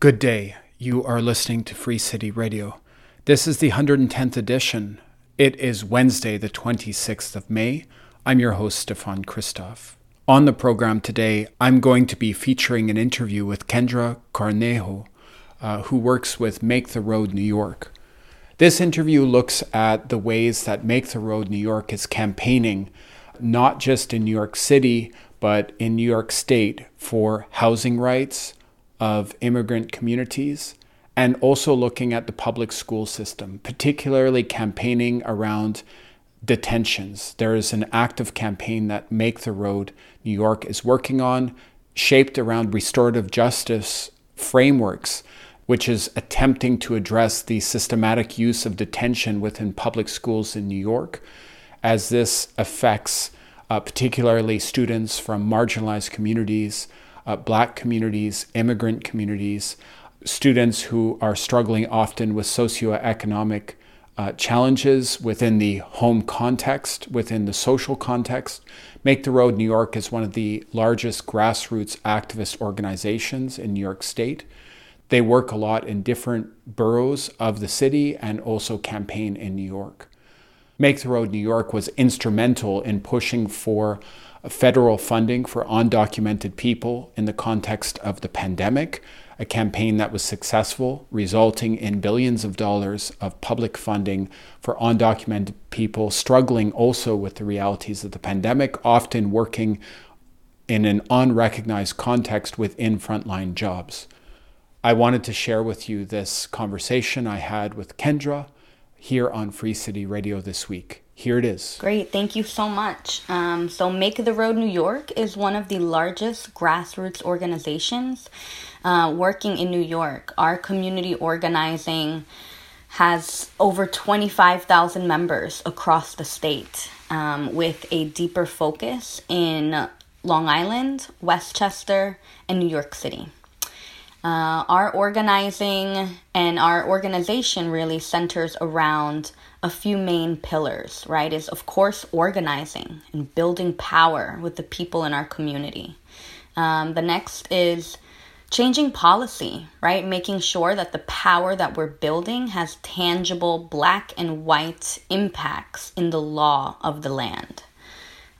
Good day. You are listening to Free City Radio. This is the 110th edition. It is Wednesday, the 26th of May. I'm your host, Stefan Christoff. On the program today, I'm going to be featuring an interview with Kendra Cornejo, uh, who works with Make the Road New York. This interview looks at the ways that Make the Road New York is campaigning, not just in New York City, but in New York State for housing rights of immigrant communities and also looking at the public school system, particularly campaigning around detentions. There is an active campaign that Make the Road New York is working on, shaped around restorative justice frameworks, which is attempting to address the systematic use of detention within public schools in New York, as this affects uh, particularly students from marginalized communities uh, black communities, immigrant communities, students who are struggling often with socioeconomic uh, challenges within the home context, within the social context. Make the Road New York is one of the largest grassroots activist organizations in New York State. They work a lot in different boroughs of the city and also campaign in New York. Make the Road New York was instrumental in pushing for federal funding for undocumented people in the context of the pandemic, a campaign that was successful, resulting in billions of dollars of public funding for undocumented people struggling also with the realities of the pandemic, often working in an unrecognized context within frontline jobs. I wanted to share with you this conversation I had with Kendra here on Free City Radio this week. Here it is. Great, thank you so much. Um, so, Make the Road New York is one of the largest grassroots organizations uh, working in New York. Our community organizing has over 25,000 members across the state um, with a deeper focus in Long Island, Westchester, and New York City. Uh, our organizing and our organization really centers around a few main pillars, right? Is of course organizing and building power with the people in our community. Um, the next is changing policy, right? Making sure that the power that we're building has tangible black and white impacts in the law of the land.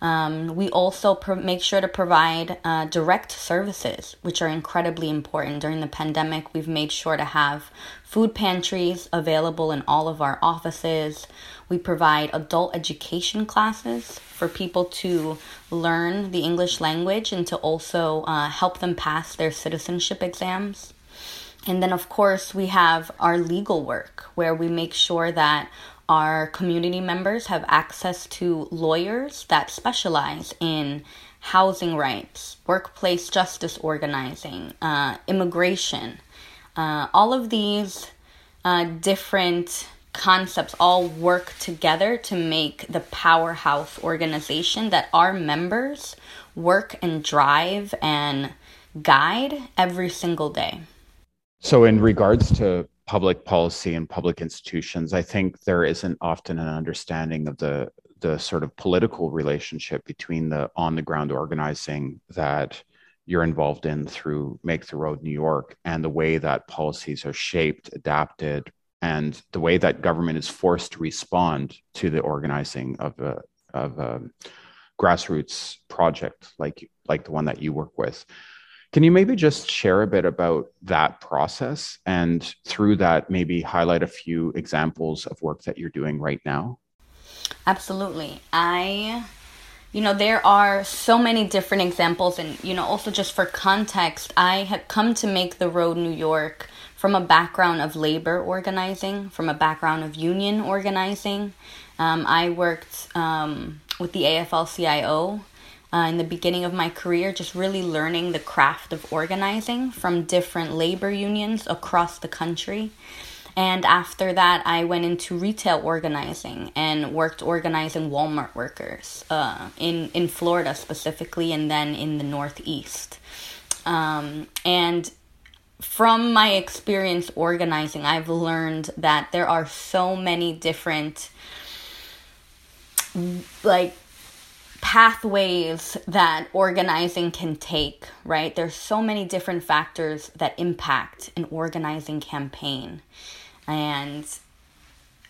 Um, we also make sure to provide uh, direct services, which are incredibly important. During the pandemic, we've made sure to have food pantries available in all of our offices. We provide adult education classes for people to learn the English language and to also uh, help them pass their citizenship exams. And then, of course, we have our legal work where we make sure that our community members have access to lawyers that specialize in housing rights, workplace justice organizing, uh, immigration. Uh, all of these uh, different concepts all work together to make the powerhouse organization that our members work and drive and guide every single day. So, in regards to public policy and public institutions, I think there isn't often an understanding of the the sort of political relationship between the on the ground organizing that you're involved in through Make the Road New York and the way that policies are shaped, adapted, and the way that government is forced to respond to the organizing of a of a grassroots project like like the one that you work with. Can you maybe just share a bit about that process and through that, maybe highlight a few examples of work that you're doing right now? Absolutely. I, you know, there are so many different examples. And, you know, also just for context, I had come to make the road New York from a background of labor organizing, from a background of union organizing. Um, I worked um, with the AFL CIO uh, in the beginning of my career, just really learning the craft of organizing from different labor unions across the country. And after that, I went into retail organizing and worked organizing Walmart workers uh, in, in Florida specifically, and then in the Northeast. Um, and from my experience organizing, I've learned that there are so many different, like, pathways that organizing can take, right? There's so many different factors that impact an organizing campaign. And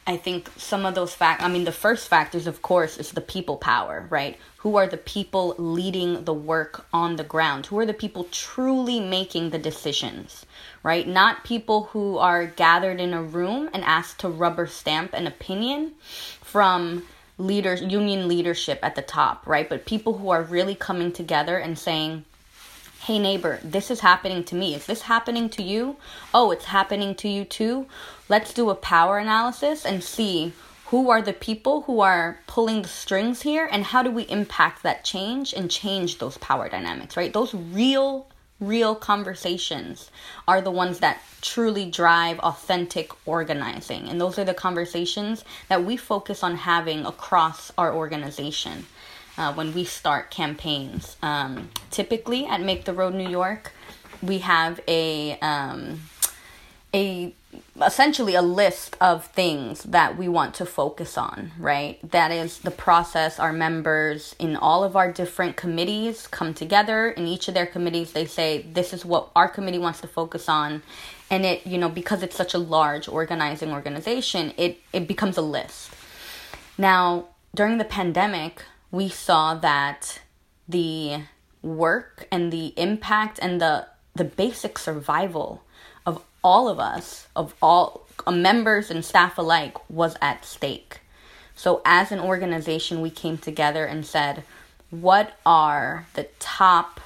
I think some of those fact I mean the first factors of course is the people power, right? Who are the people leading the work on the ground? Who are the people truly making the decisions, right? Not people who are gathered in a room and asked to rubber stamp an opinion from leaders union leadership at the top, right? But people who are really coming together and saying, Hey neighbor, this is happening to me. Is this happening to you? Oh, it's happening to you too. Let's do a power analysis and see who are the people who are pulling the strings here and how do we impact that change and change those power dynamics, right? Those real real conversations are the ones that truly drive authentic organizing. And those are the conversations that we focus on having across our organization uh, when we start campaigns. Um, typically at Make the Road New York, we have a um, a essentially a list of things that we want to focus on, right? That is the process our members in all of our different committees come together. In each of their committees, they say, This is what our committee wants to focus on. And it, you know, because it's such a large organizing organization, it, it becomes a list. Now, during the pandemic, we saw that the work and the impact and the the basic survival all of us of all uh, members and staff alike was at stake. So as an organization we came together and said what are the top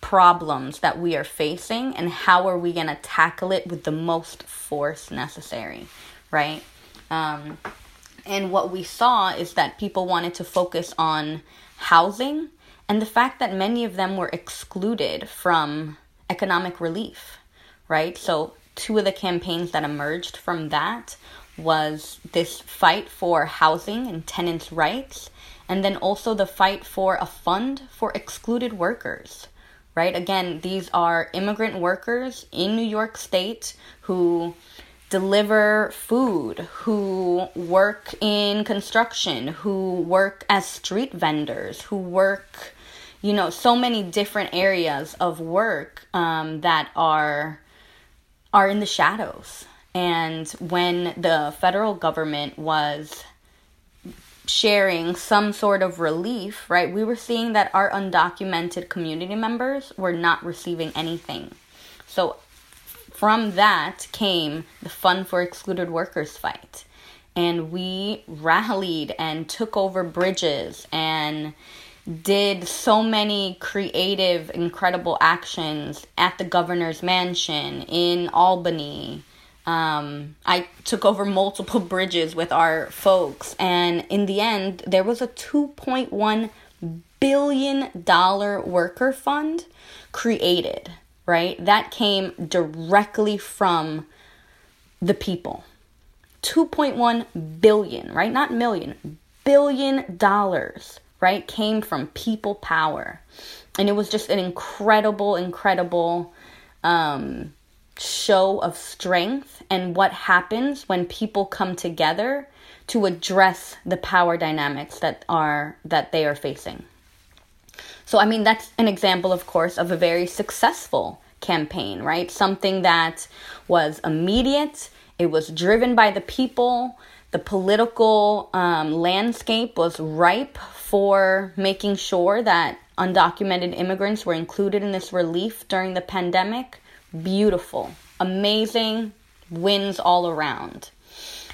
problems that we are facing and how are we going to tackle it with the most force necessary right? Um, and what we saw is that people wanted to focus on housing and the fact that many of them were excluded from economic relief, right? So, two of the campaigns that emerged from that was this fight for housing and tenants' rights, and then also the fight for a fund for excluded workers, right? Again, these are immigrant workers in New York State who deliver food, who work in construction, who work as street vendors, who work, you know, so many different areas of work um, that are are in the shadows. And when the federal government was sharing some sort of relief, right, we were seeing that our undocumented community members were not receiving anything. So from that came the Fund for Excluded Workers fight. And we rallied and took over bridges and did so many creative, incredible actions at the governor's mansion in Albany. Um, I took over multiple bridges with our folks, and in the end, there was a $2.1 billion worker fund created right? That came directly from the people. 2.1 billion, right? Not million, billion dollars, right? Came from people power. And it was just an incredible, incredible um, show of strength and what happens when people come together to address the power dynamics that are that they are facing. So, I mean, that's an example, of course, of a very successful campaign, right? Something that was immediate, it was driven by the people. The political um, landscape was ripe for making sure that undocumented immigrants were included in this relief during the pandemic. Beautiful, amazing, wins all around.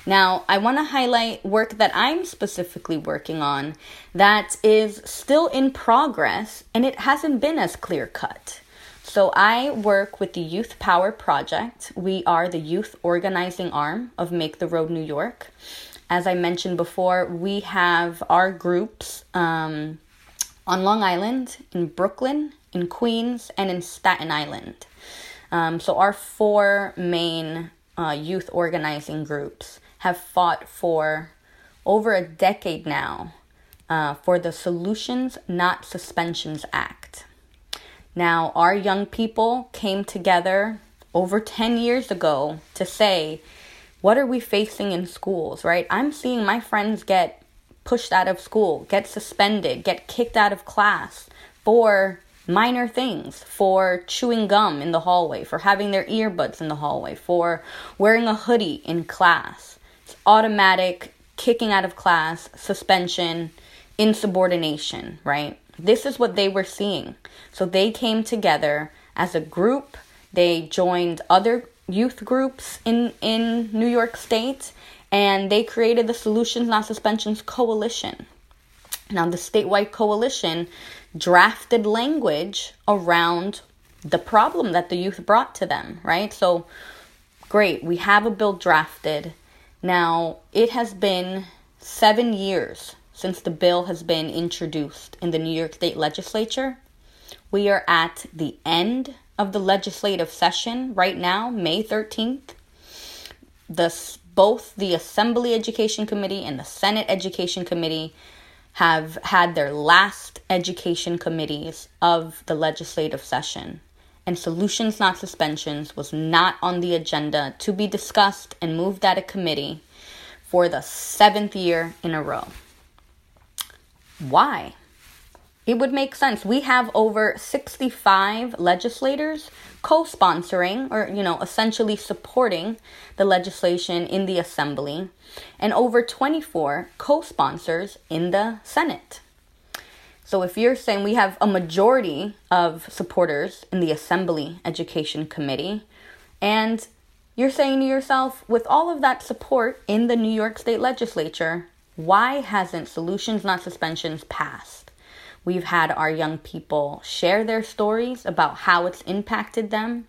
Now, I want to highlight work that I'm specifically working on that is still in progress and it hasn't been as clear cut. So, I work with the Youth Power Project. We are the youth organizing arm of Make the Road New York. As I mentioned before, we have our groups um, on Long Island, in Brooklyn, in Queens, and in Staten Island. Um, so, our four main uh, youth organizing groups have fought for over a decade now uh, for the Solutions Not Suspensions Act. Now, our young people came together over 10 years ago to say, what are we facing in schools, right? I'm seeing my friends get pushed out of school, get suspended, get kicked out of class for minor things, for chewing gum in the hallway, for having their earbuds in the hallway, for wearing a hoodie in class. It's automatic kicking out of class, suspension, insubordination, right? This is what they were seeing. So they came together as a group. They joined other youth groups in, in New York State and they created the Solutions Not Suspensions Coalition. Now, the statewide coalition drafted language around the problem that the youth brought to them, right? So, great, we have a bill drafted. Now, it has been seven years since the bill has been introduced in the New York State legislature. We are at the end of the legislative session right now, May 13th. The, both the Assembly Education Committee and the Senate Education Committee have had their last education committees of the legislative session. And solutions, not suspensions, was not on the agenda to be discussed and moved out of committee for the seventh year in a row. Why? It would make sense. We have over 65 legislators co sponsoring or, you know, essentially supporting the legislation in the Assembly, and over 24 co sponsors in the Senate. So if you're saying we have a majority of supporters in the Assembly Education Committee, and you're saying to yourself, with all of that support in the New York State Legislature, why hasn't Solutions Not Suspensions passed? We've had our young people share their stories about how it's impacted them.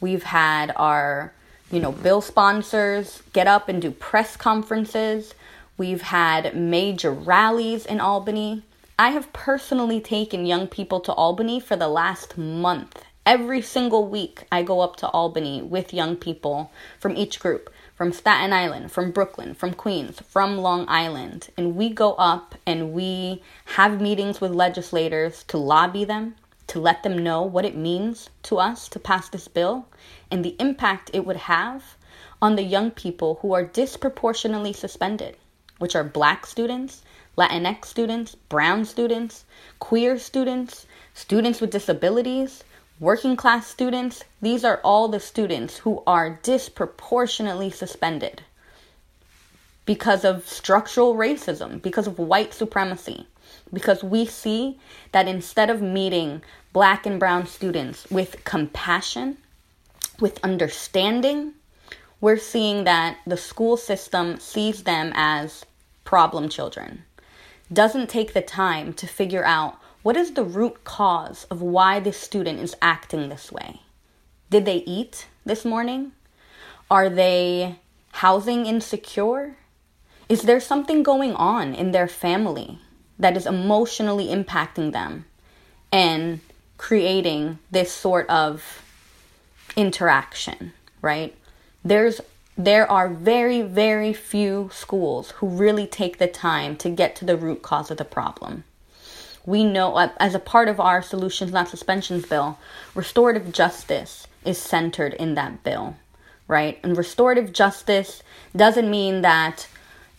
We've had our, you know, bill sponsors get up and do press conferences. We've had major rallies in Albany. I have personally taken young people to Albany for the last month. Every single week, I go up to Albany with young people from each group from Staten Island, from Brooklyn, from Queens, from Long Island. And we go up and we have meetings with legislators to lobby them, to let them know what it means to us to pass this bill and the impact it would have on the young people who are disproportionately suspended, which are black students, Latinx students, brown students, queer students, students with disabilities, working class students, these are all the students who are disproportionately suspended because of structural racism, because of white supremacy. Because we see that instead of meeting black and brown students with compassion, with understanding, we're seeing that the school system sees them as problem children, doesn't take the time to figure out what is the root cause of why this student is acting this way? Did they eat this morning? Are they housing insecure? Is there something going on in their family that is emotionally impacting them and creating this sort of interaction, right? There's there are very very few schools who really take the time to get to the root cause of the problem we know uh, as a part of our solutions not suspensions bill restorative justice is centered in that bill right? And restorative justice doesn't mean that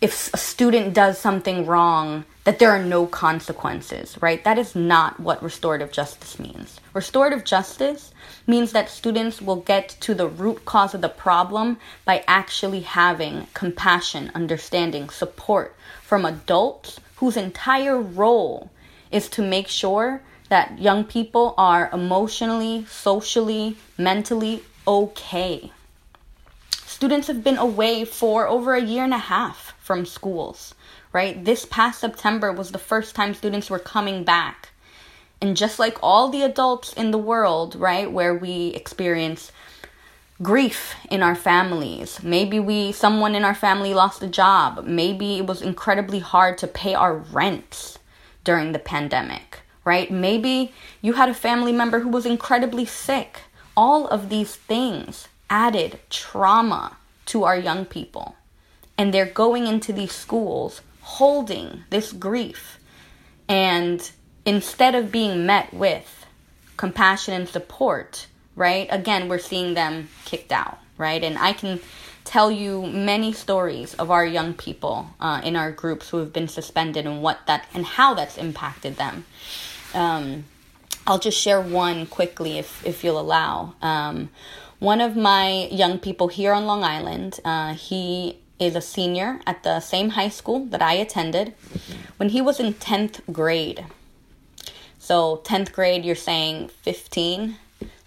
if a student does something wrong that there are no consequences right? That is not what restorative justice means. Restorative justice means that students will get to the root cause of the problem by actually having compassion understanding support from adults whose entire role is to make sure that young people are emotionally, socially, mentally okay. Students have been away for over a year and a half from schools, right? This past September was the first time students were coming back. And just like all the adults in the world, right, where we experience grief in our families. Maybe we someone in our family lost a job. Maybe it was incredibly hard to pay our rent during the pandemic, right? Maybe you had a family member who was incredibly sick. All of these things added trauma to our young people. And they're going into these schools holding this grief. And instead of being met with compassion and support, right? Again, we're seeing them kicked out, right? And I can tell you many stories of our young people uh, in our groups who have been suspended and what that and how that's impacted them. Um, I'll just share one quickly if if you'll allow. Um, one of my young people here on Long Island, uh, he is a senior at the same high school that I attended. When he was in 10th grade, so 10th grade, you're saying 15,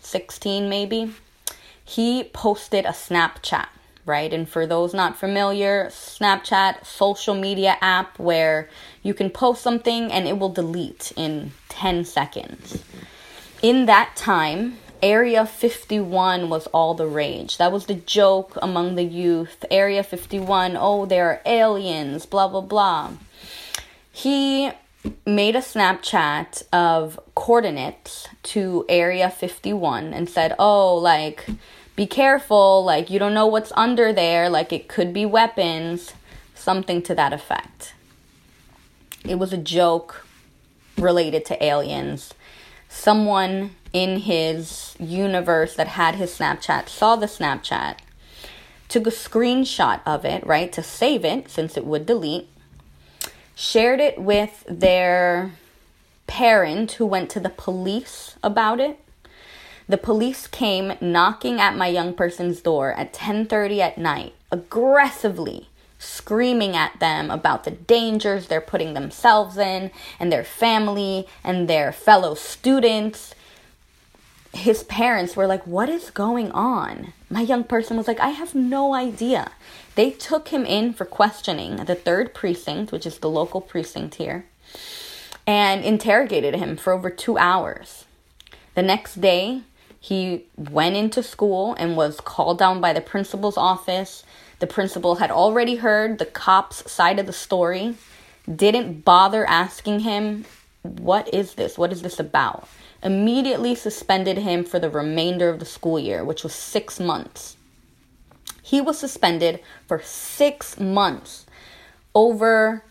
16 maybe, he posted a Snapchat, right? And for those not familiar, Snapchat, social media app where you can post something and it will delete in 10 seconds. In that time, Area 51 was all the rage. That was the joke among the youth. Area 51, oh, there are aliens, blah, blah, blah. He made a Snapchat of coordinates to Area 51 and said, "Oh, like be careful, like you don't know what's under there, like it could be weapons." Something to that effect. It was a joke related to aliens. Someone in his universe that had his Snapchat saw the Snapchat, took a screenshot of it, right, to save it since it would delete shared it with their parent who went to the police about it. The police came knocking at my young person's door at 10:30 at night, aggressively screaming at them about the dangers they're putting themselves in and their family and their fellow students. His parents were like, "What is going on?" My young person was like, "I have no idea." They took him in for questioning at the third precinct, which is the local precinct here, and interrogated him for over two hours. The next day, he went into school and was called down by the principal's office. The principal had already heard the cop's side of the story, didn't bother asking him, What is this? What is this about? Immediately suspended him for the remainder of the school year, which was six months. He was suspended for six months over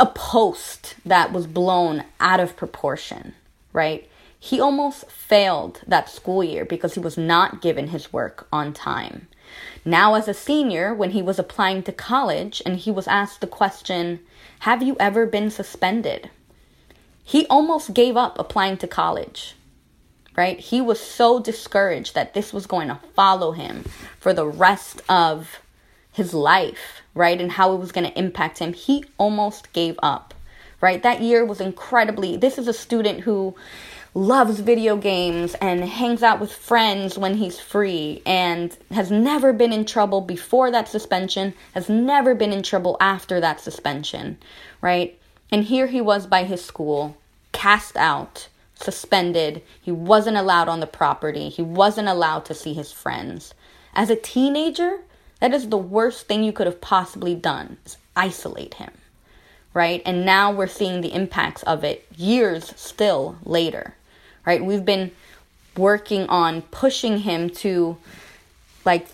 a post that was blown out of proportion, right? He almost failed that school year because he was not given his work on time. Now, as a senior, when he was applying to college and he was asked the question, Have you ever been suspended? He almost gave up applying to college right? He was so discouraged that this was going to follow him for the rest of his life, right? And how it was going to impact him. He almost gave up, right? That year was incredibly. This is a student who loves video games and hangs out with friends when he's free and has never been in trouble before that suspension, has never been in trouble after that suspension, right? And here he was by his school, cast out suspended. He wasn't allowed on the property. He wasn't allowed to see his friends. As a teenager, that is the worst thing you could have possibly done is isolate him. Right? And now we're seeing the impacts of it years still later. Right? We've been working on pushing him to like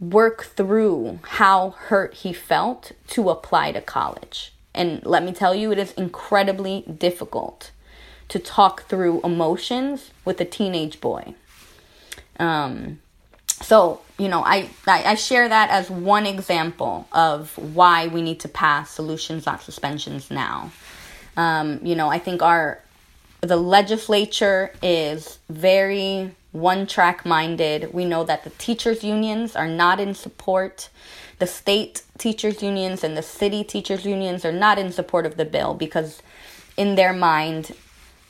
work through how hurt he felt to apply to college. And let me tell you, it is incredibly difficult to talk through emotions with a teenage boy. Um, so, you know, I, I, I share that as one example of why we need to pass solutions, not suspensions now. Um, you know, I think our the legislature is very one track minded. We know that the teachers' unions are not in support. The state teachers' unions and the city teachers' unions are not in support of the bill because, in their mind,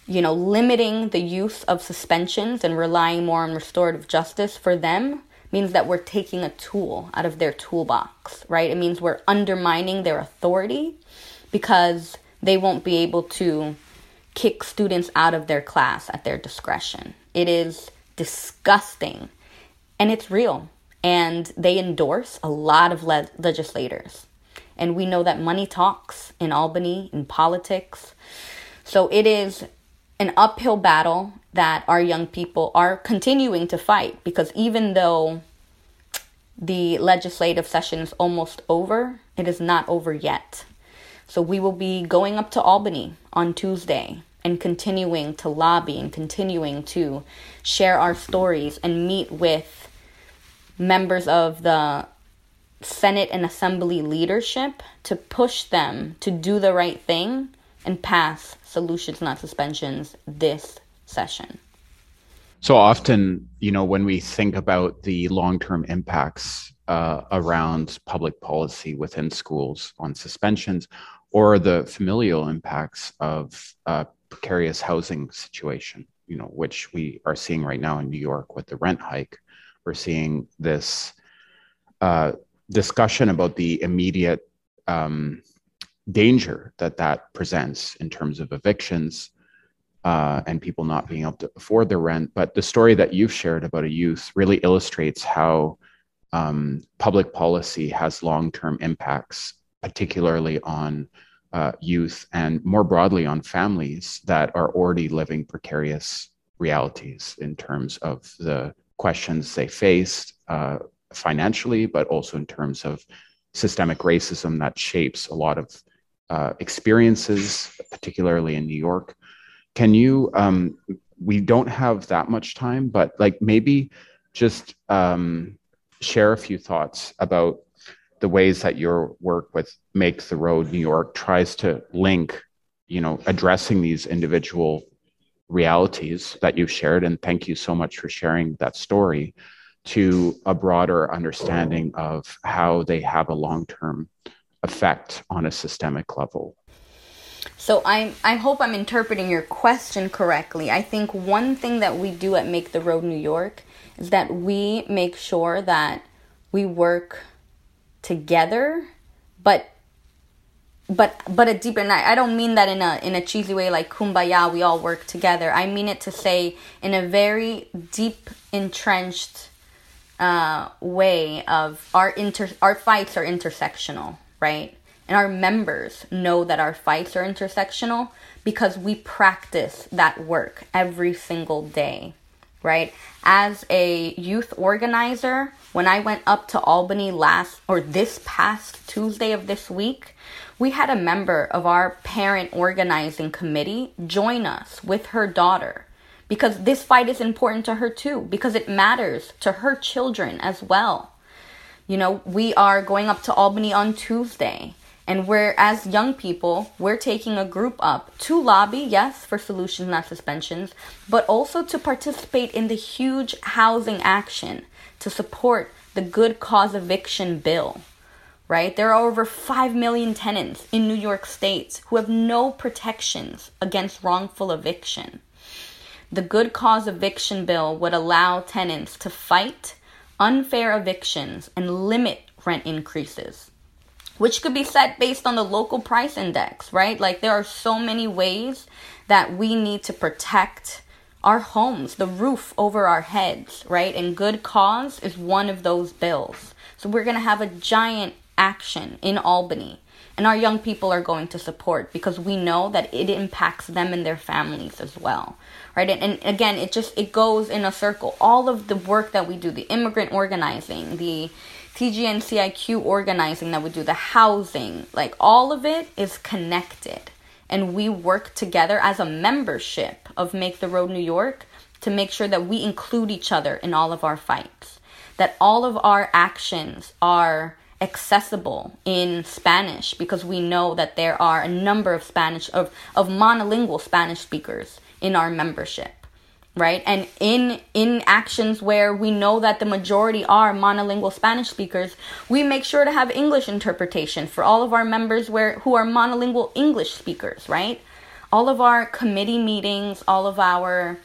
you know, limiting the use of suspensions and relying more on restorative justice for them means that we're taking a tool out of their toolbox, right? It means we're undermining their authority because they won't be able to kick students out of their class at their discretion. It is disgusting and it's real. And they endorse a lot of le- legislators. And we know that money talks in Albany, in politics. So it is an uphill battle that our young people are continuing to fight because even though the legislative session is almost over, it is not over yet. So we will be going up to Albany on Tuesday and continuing to lobby and continuing to share our stories and meet with members of the Senate and Assembly leadership to push them to do the right thing and pass solutions, not suspensions, this session. So often, you know, when we think about the long term impacts uh, around public policy within schools on suspensions or the familial impacts of a precarious housing situation, you know, which we are seeing right now in New York with the rent hike, we're seeing this uh, discussion about the immediate um, danger that that presents in terms of evictions uh, and people not being able to afford their rent. But the story that you've shared about a youth really illustrates how um, public policy has long term impacts, particularly on uh, youth and more broadly on families that are already living precarious realities in terms of the questions they faced uh, financially, but also in terms of systemic racism that shapes a lot of uh, experiences, particularly in New York. Can you? Um, we don't have that much time, but like maybe just um, share a few thoughts about the ways that your work with Make the Road New York tries to link, you know, addressing these individual realities that you've shared. And thank you so much for sharing that story to a broader understanding of how they have a long term effect on a systemic level. So I I hope I'm interpreting your question correctly. I think one thing that we do at Make the Road New York is that we make sure that we work together, but but but a deeper and I, I don't mean that in a in a cheesy way like kumbaya we all work together. I mean it to say in a very deep entrenched uh, way of our inter our fights are intersectional right? And our members know that our fights are intersectional because we practice that work every single day, right? As a youth organizer, when I went up to Albany last or this past Tuesday of this week, we had a member of our parent organizing committee join us with her daughter because this fight is important to her too, because it matters to her children as well. You know, we are going up to Albany on Tuesday and we're, as young people, we're taking a group up to lobby, yes, for solutions, not suspensions, but also to participate in the huge housing action to support the good cause eviction bill, right? There are over 5 million tenants in New York State who have no protections against wrongful eviction. The good cause eviction bill would allow tenants to fight unfair evictions and limit rent increases which could be set based on the local price index, right? Like there are so many ways that we need to protect our homes, the roof over our heads, right? And good cause is one of those bills. So we're going to have a giant action in Albany. And our young people are going to support because we know that it impacts them and their families as well. Right? And, and again, it just it goes in a circle. All of the work that we do, the immigrant organizing, the TGNCIQ organizing that we do, the housing, like all of it is connected. And we work together as a membership of Make the Road New York to make sure that we include each other in all of our fights. That all of our actions are accessible in Spanish because we know that there are a number of Spanish of, of monolingual Spanish speakers in our membership right? And in in actions where we know that the majority are monolingual spanish speakers we make sure to have english interpretation for all of our members where who are monolingual english speakers right? All of our committee meetings all of our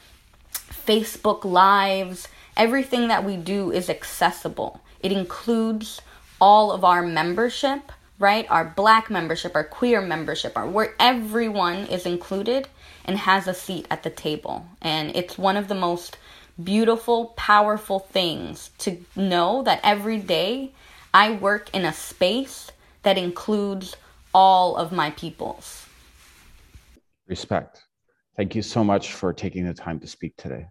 facebook lives everything that we do is accessible. It includes all of our membership right? Our black membership our queer membership our where everyone is included and has a seat at the table. And it's one of the most beautiful, powerful things to know that every day I work in a space that includes all of my peoples. Respect. Thank you so much for taking the time to speak today.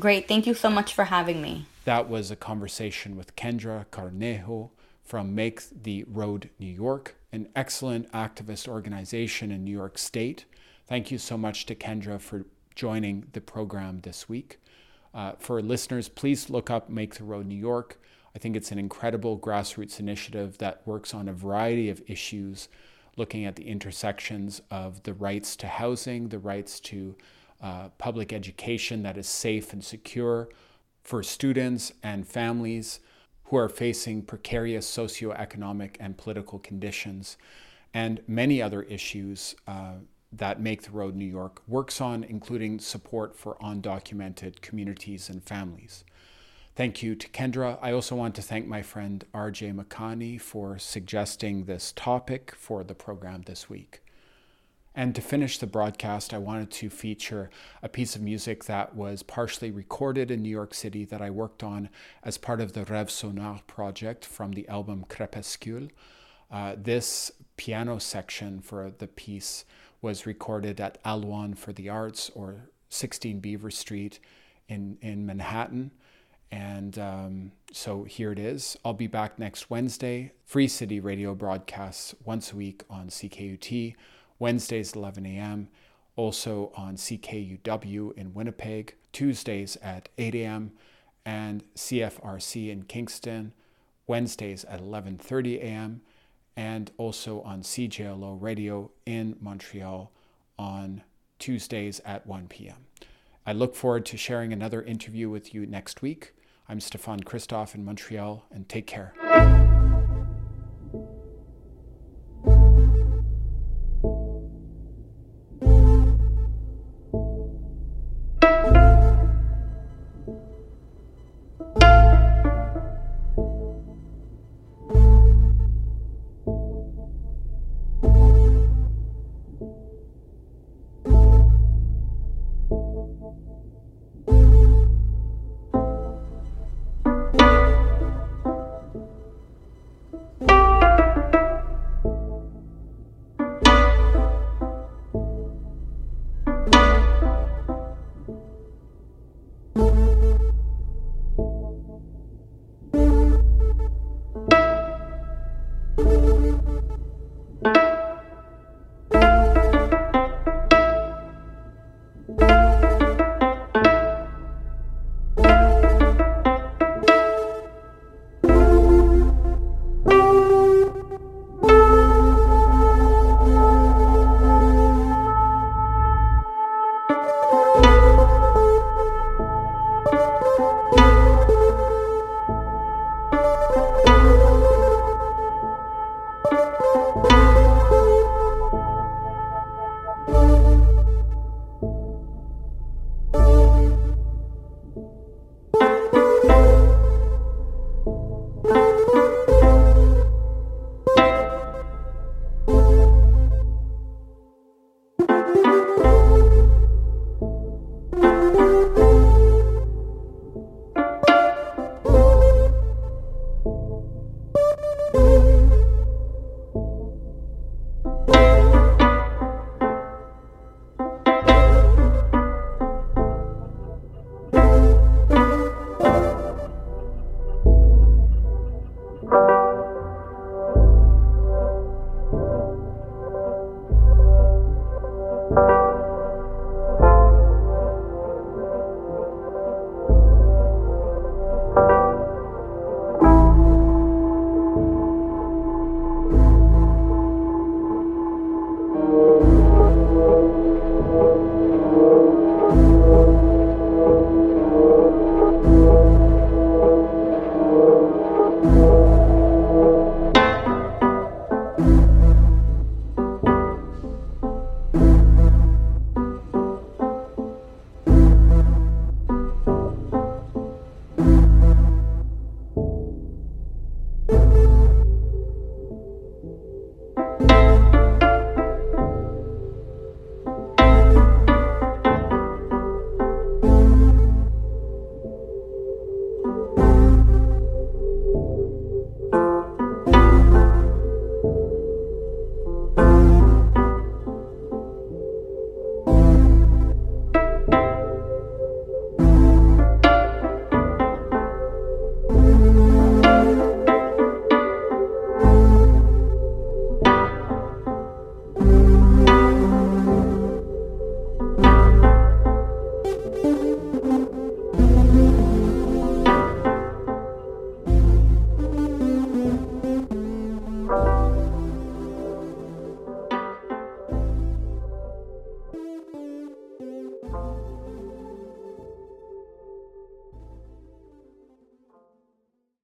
Great. Thank you so much for having me. That was a conversation with Kendra Cornejo from Make the Road New York, an excellent activist organization in New York State Thank you so much to Kendra for joining the program this week. Uh, for listeners, please look up Make the Road New York. I think it's an incredible grassroots initiative that works on a variety of issues, looking at the intersections of the rights to housing, the rights to uh, public education that is safe and secure for students and families who are facing precarious socioeconomic and political conditions, and many other issues uh, that Make the Road New York works on, including support for undocumented communities and families. Thank you to Kendra. I also want to thank my friend RJ Makani for suggesting this topic for the program this week. And to finish the broadcast, I wanted to feature a piece of music that was partially recorded in New York City that I worked on as part of the Rev Sonar project from the album Crépuscule. Uh, this piano section for the piece was recorded at Aloine for the Arts or 16 Beaver Street in, in Manhattan. And um, so here it is. I'll be back next Wednesday. Free City Radio broadcasts once a week on CKUT, Wednesdays 11 a.m., also on CKUW in Winnipeg, Tuesdays at 8 a.m., and CFRC in Kingston, Wednesdays at 11:30 a.m., and also on CJLO Radio in Montreal on Tuesdays at 1 p.m. I look forward to sharing another interview with you next week. I'm Stefan Christoff in Montreal, and take care.